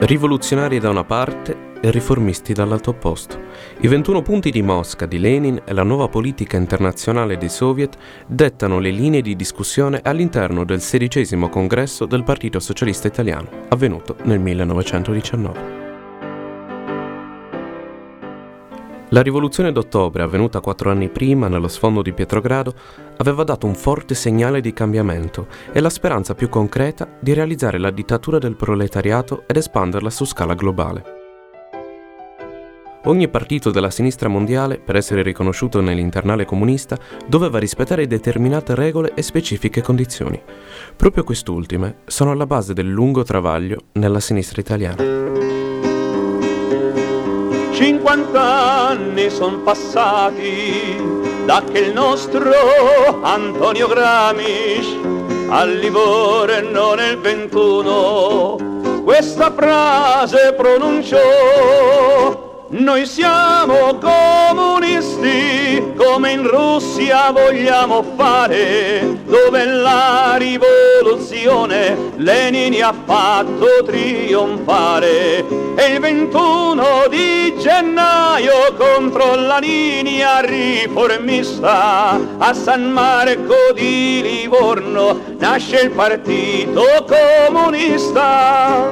Rivoluzionari da una parte e riformisti dall'altro opposto. I 21 punti di Mosca di Lenin e la nuova politica internazionale dei soviet dettano le linee di discussione all'interno del sedicesimo congresso del Partito Socialista Italiano, avvenuto nel 1919. La rivoluzione d'ottobre, avvenuta quattro anni prima nello sfondo di Pietrogrado, aveva dato un forte segnale di cambiamento e la speranza più concreta di realizzare la dittatura del proletariato ed espanderla su scala globale. Ogni partito della sinistra mondiale, per essere riconosciuto nell'internale comunista, doveva rispettare determinate regole e specifiche condizioni. Proprio quest'ultime sono alla base del lungo travaglio nella sinistra italiana. 50 anni sono passati da che il nostro Antonio Gramsci al Livorno nel 21 questa frase pronunciò noi siamo comunisti come in Russia vogliamo fare, dove la rivoluzione Lenin ha fatto trionfare. E il 21 di gennaio contro la linea riformista a San Marco di Livorno nasce il partito comunista.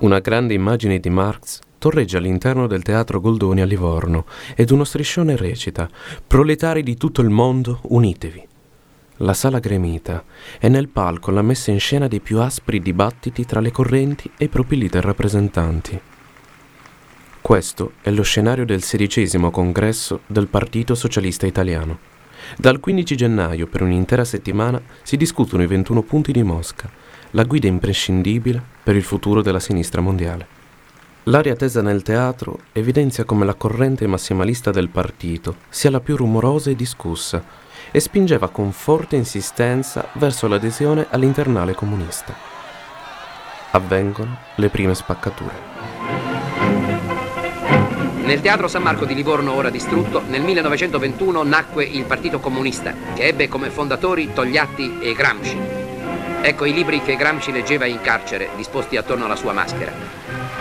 Una grande immagine di Marx torreggia all'interno del teatro Goldoni a Livorno ed uno striscione recita Proletari di tutto il mondo, unitevi. La sala gremita e nel palco la messa in scena dei più aspri dibattiti tra le correnti e i propri leader rappresentanti. Questo è lo scenario del sedicesimo congresso del Partito Socialista Italiano. Dal 15 gennaio per un'intera settimana si discutono i 21 punti di Mosca, la guida imprescindibile per il futuro della sinistra mondiale. L'aria tesa nel teatro evidenzia come la corrente massimalista del partito sia la più rumorosa e discussa e spingeva con forte insistenza verso l'adesione all'internale comunista. Avvengono le prime spaccature. Nel Teatro San Marco di Livorno, ora distrutto, nel 1921 nacque il Partito Comunista, che ebbe come fondatori Togliatti e Gramsci. Ecco i libri che Gramsci leggeva in carcere, disposti attorno alla sua maschera.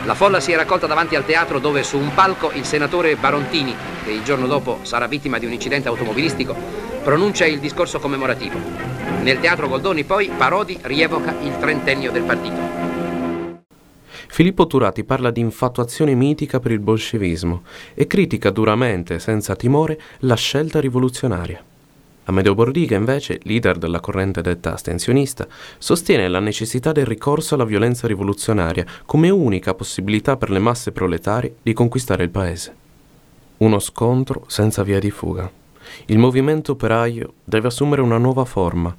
La folla si è raccolta davanti al teatro dove su un palco il senatore Barontini, che il giorno dopo sarà vittima di un incidente automobilistico, pronuncia il discorso commemorativo. Nel teatro Goldoni poi Parodi rievoca il trentennio del partito. Filippo Turati parla di infatuazione mitica per il bolscevismo e critica duramente, senza timore, la scelta rivoluzionaria. Amedeo Bordiga, invece, leader della corrente detta astensionista, sostiene la necessità del ricorso alla violenza rivoluzionaria come unica possibilità per le masse proletarie di conquistare il paese. Uno scontro senza via di fuga. Il movimento operaio deve assumere una nuova forma.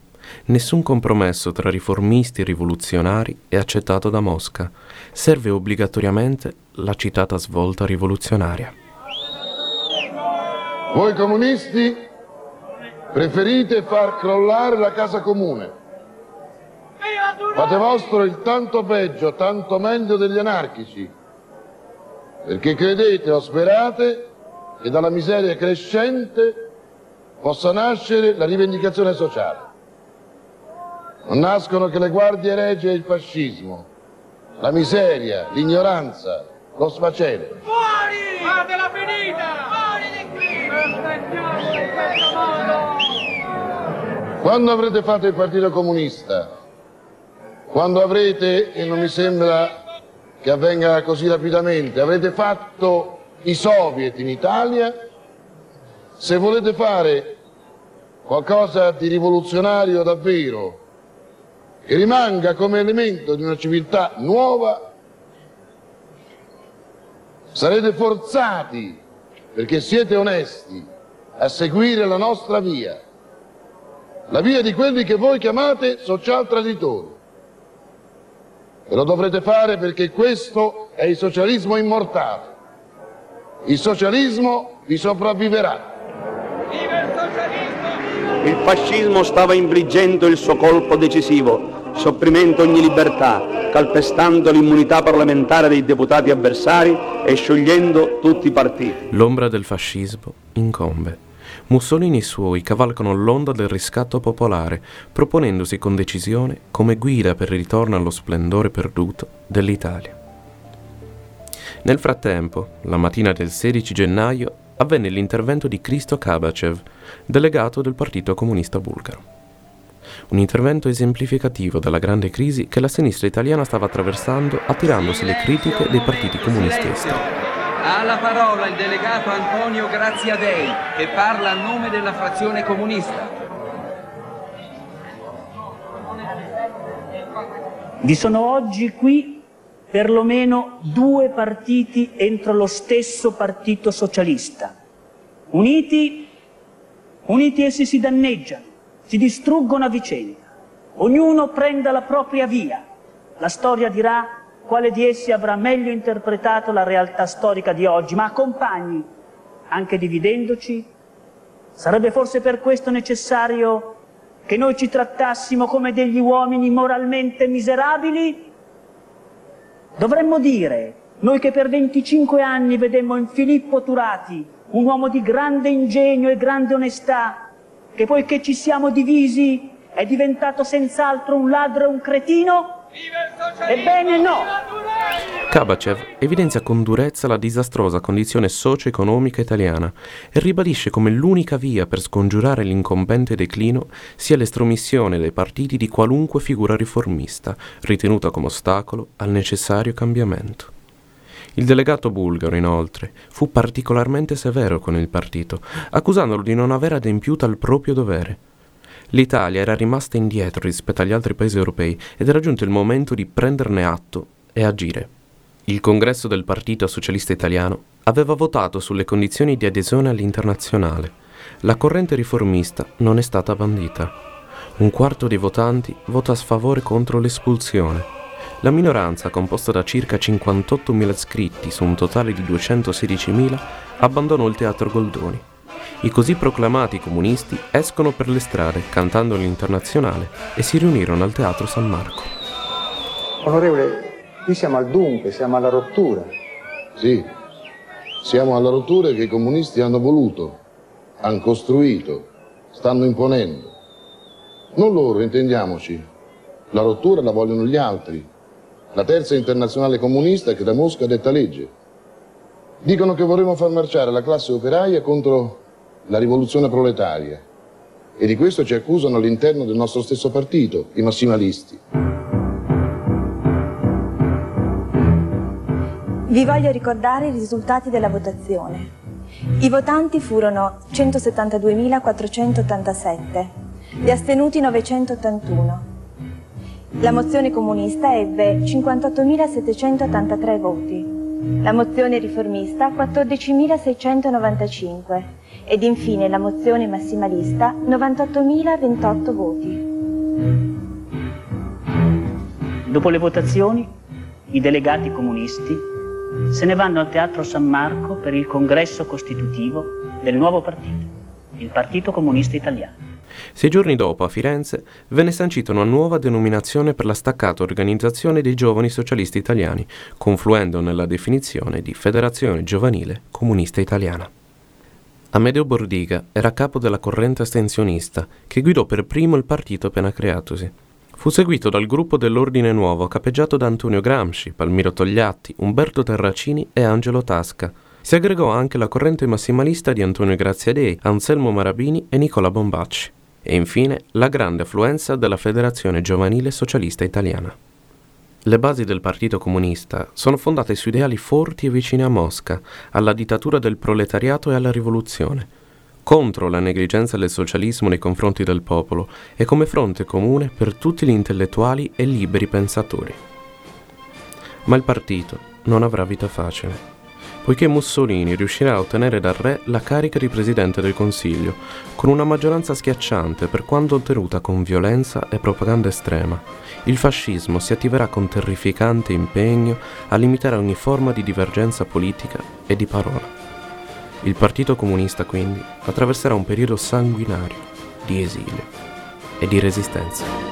Nessun compromesso tra riformisti e rivoluzionari è accettato da Mosca. Serve obbligatoriamente la citata svolta rivoluzionaria. Voi comunisti Preferite far crollare la casa comune. Fate vostro il tanto peggio, tanto meglio degli anarchici, perché credete o sperate che dalla miseria crescente possa nascere la rivendicazione sociale. Non nascono che le guardie regie e il fascismo, la miseria, l'ignoranza, lo sfacelo. Fuori! Fatela finita! Fuori di qui! Quando avrete fatto il Partito Comunista, quando avrete, e non mi sembra che avvenga così rapidamente, avrete fatto i soviet in Italia, se volete fare qualcosa di rivoluzionario davvero, che rimanga come elemento di una civiltà nuova, sarete forzati, perché siete onesti, a seguire la nostra via la via di quelli che voi chiamate social traditori. E lo dovrete fare perché questo è il socialismo immortale. Il socialismo vi sopravviverà. Viva il socialismo! Il fascismo stava infliggendo il suo colpo decisivo, sopprimendo ogni libertà, calpestando l'immunità parlamentare dei deputati avversari e sciogliendo tutti i partiti. L'ombra del fascismo incombe. Mussolini e i suoi cavalcano l'onda del riscatto popolare, proponendosi con decisione come guida per il ritorno allo splendore perduto dell'Italia. Nel frattempo, la mattina del 16 gennaio, avvenne l'intervento di Kristo Kabachev, delegato del Partito Comunista Bulgaro. Un intervento esemplificativo della grande crisi che la sinistra italiana stava attraversando attirandosi le critiche dei partiti comunisti esteri. Ha la parola il delegato Antonio Graziadei che parla a nome della frazione comunista. Vi sono oggi qui perlomeno due partiti entro lo stesso partito socialista. Uniti, uniti essi si danneggiano, si distruggono a vicenda. Ognuno prenda la propria via. La storia dirà quale di essi avrà meglio interpretato la realtà storica di oggi, ma compagni, anche dividendoci, sarebbe forse per questo necessario che noi ci trattassimo come degli uomini moralmente miserabili? Dovremmo dire, noi che per 25 anni vedemmo in Filippo Turati un uomo di grande ingegno e grande onestà, che poiché ci siamo divisi è diventato senz'altro un ladro e un cretino? Ebbene no! Kabachev evidenzia con durezza la disastrosa condizione socio-economica italiana e ribadisce come l'unica via per scongiurare l'incombente declino sia l'estromissione dai partiti di qualunque figura riformista ritenuta come ostacolo al necessario cambiamento. Il delegato bulgaro, inoltre, fu particolarmente severo con il partito, accusandolo di non aver adempiuto al proprio dovere L'Italia era rimasta indietro rispetto agli altri paesi europei ed era giunto il momento di prenderne atto e agire. Il congresso del Partito Socialista Italiano aveva votato sulle condizioni di adesione all'internazionale. La corrente riformista non è stata bandita. Un quarto dei votanti vota a sfavore contro l'espulsione. La minoranza, composta da circa 58.000 iscritti su un totale di 216.000, abbandonò il teatro Goldoni. I così proclamati comunisti escono per le strade cantando l'internazionale e si riunirono al Teatro San Marco. Onorevole, qui siamo al dunque, siamo alla rottura. Sì, siamo alla rottura che i comunisti hanno voluto, hanno costruito, stanno imponendo. Non loro, intendiamoci. La rottura la vogliono gli altri. La terza internazionale comunista che da Mosca detta legge. Dicono che vorremmo far marciare la classe operaia contro la rivoluzione proletaria e di questo ci accusano all'interno del nostro stesso partito, i massimalisti. Vi voglio ricordare i risultati della votazione. I votanti furono 172.487, gli astenuti 981. La mozione comunista ebbe 58.783 voti, la mozione riformista 14.695 ed infine la mozione massimalista 98.028 voti. Dopo le votazioni, i delegati comunisti se ne vanno al Teatro San Marco per il congresso costitutivo del nuovo partito, il Partito Comunista Italiano. Sei giorni dopo, a Firenze, venne sancita una nuova denominazione per la staccata organizzazione dei giovani socialisti italiani, confluendo nella definizione di Federazione Giovanile Comunista Italiana. Amedeo Bordiga era capo della corrente astensionista che guidò per primo il partito appena creatosi. Fu seguito dal gruppo dell'Ordine Nuovo capeggiato da Antonio Gramsci, Palmiro Togliatti, Umberto Terracini e Angelo Tasca. Si aggregò anche la corrente massimalista di Antonio Graziadei, Anselmo Marabini e Nicola Bombacci. E infine la grande affluenza della Federazione Giovanile Socialista Italiana. Le basi del Partito Comunista sono fondate su ideali forti e vicini a Mosca, alla dittatura del proletariato e alla rivoluzione, contro la negligenza del socialismo nei confronti del popolo e come fronte comune per tutti gli intellettuali e liberi pensatori. Ma il partito non avrà vita facile poiché Mussolini riuscirà a ottenere dal re la carica di presidente del Consiglio, con una maggioranza schiacciante per quanto ottenuta con violenza e propaganda estrema. Il fascismo si attiverà con terrificante impegno a limitare ogni forma di divergenza politica e di parola. Il Partito Comunista quindi attraverserà un periodo sanguinario di esilio e di resistenza.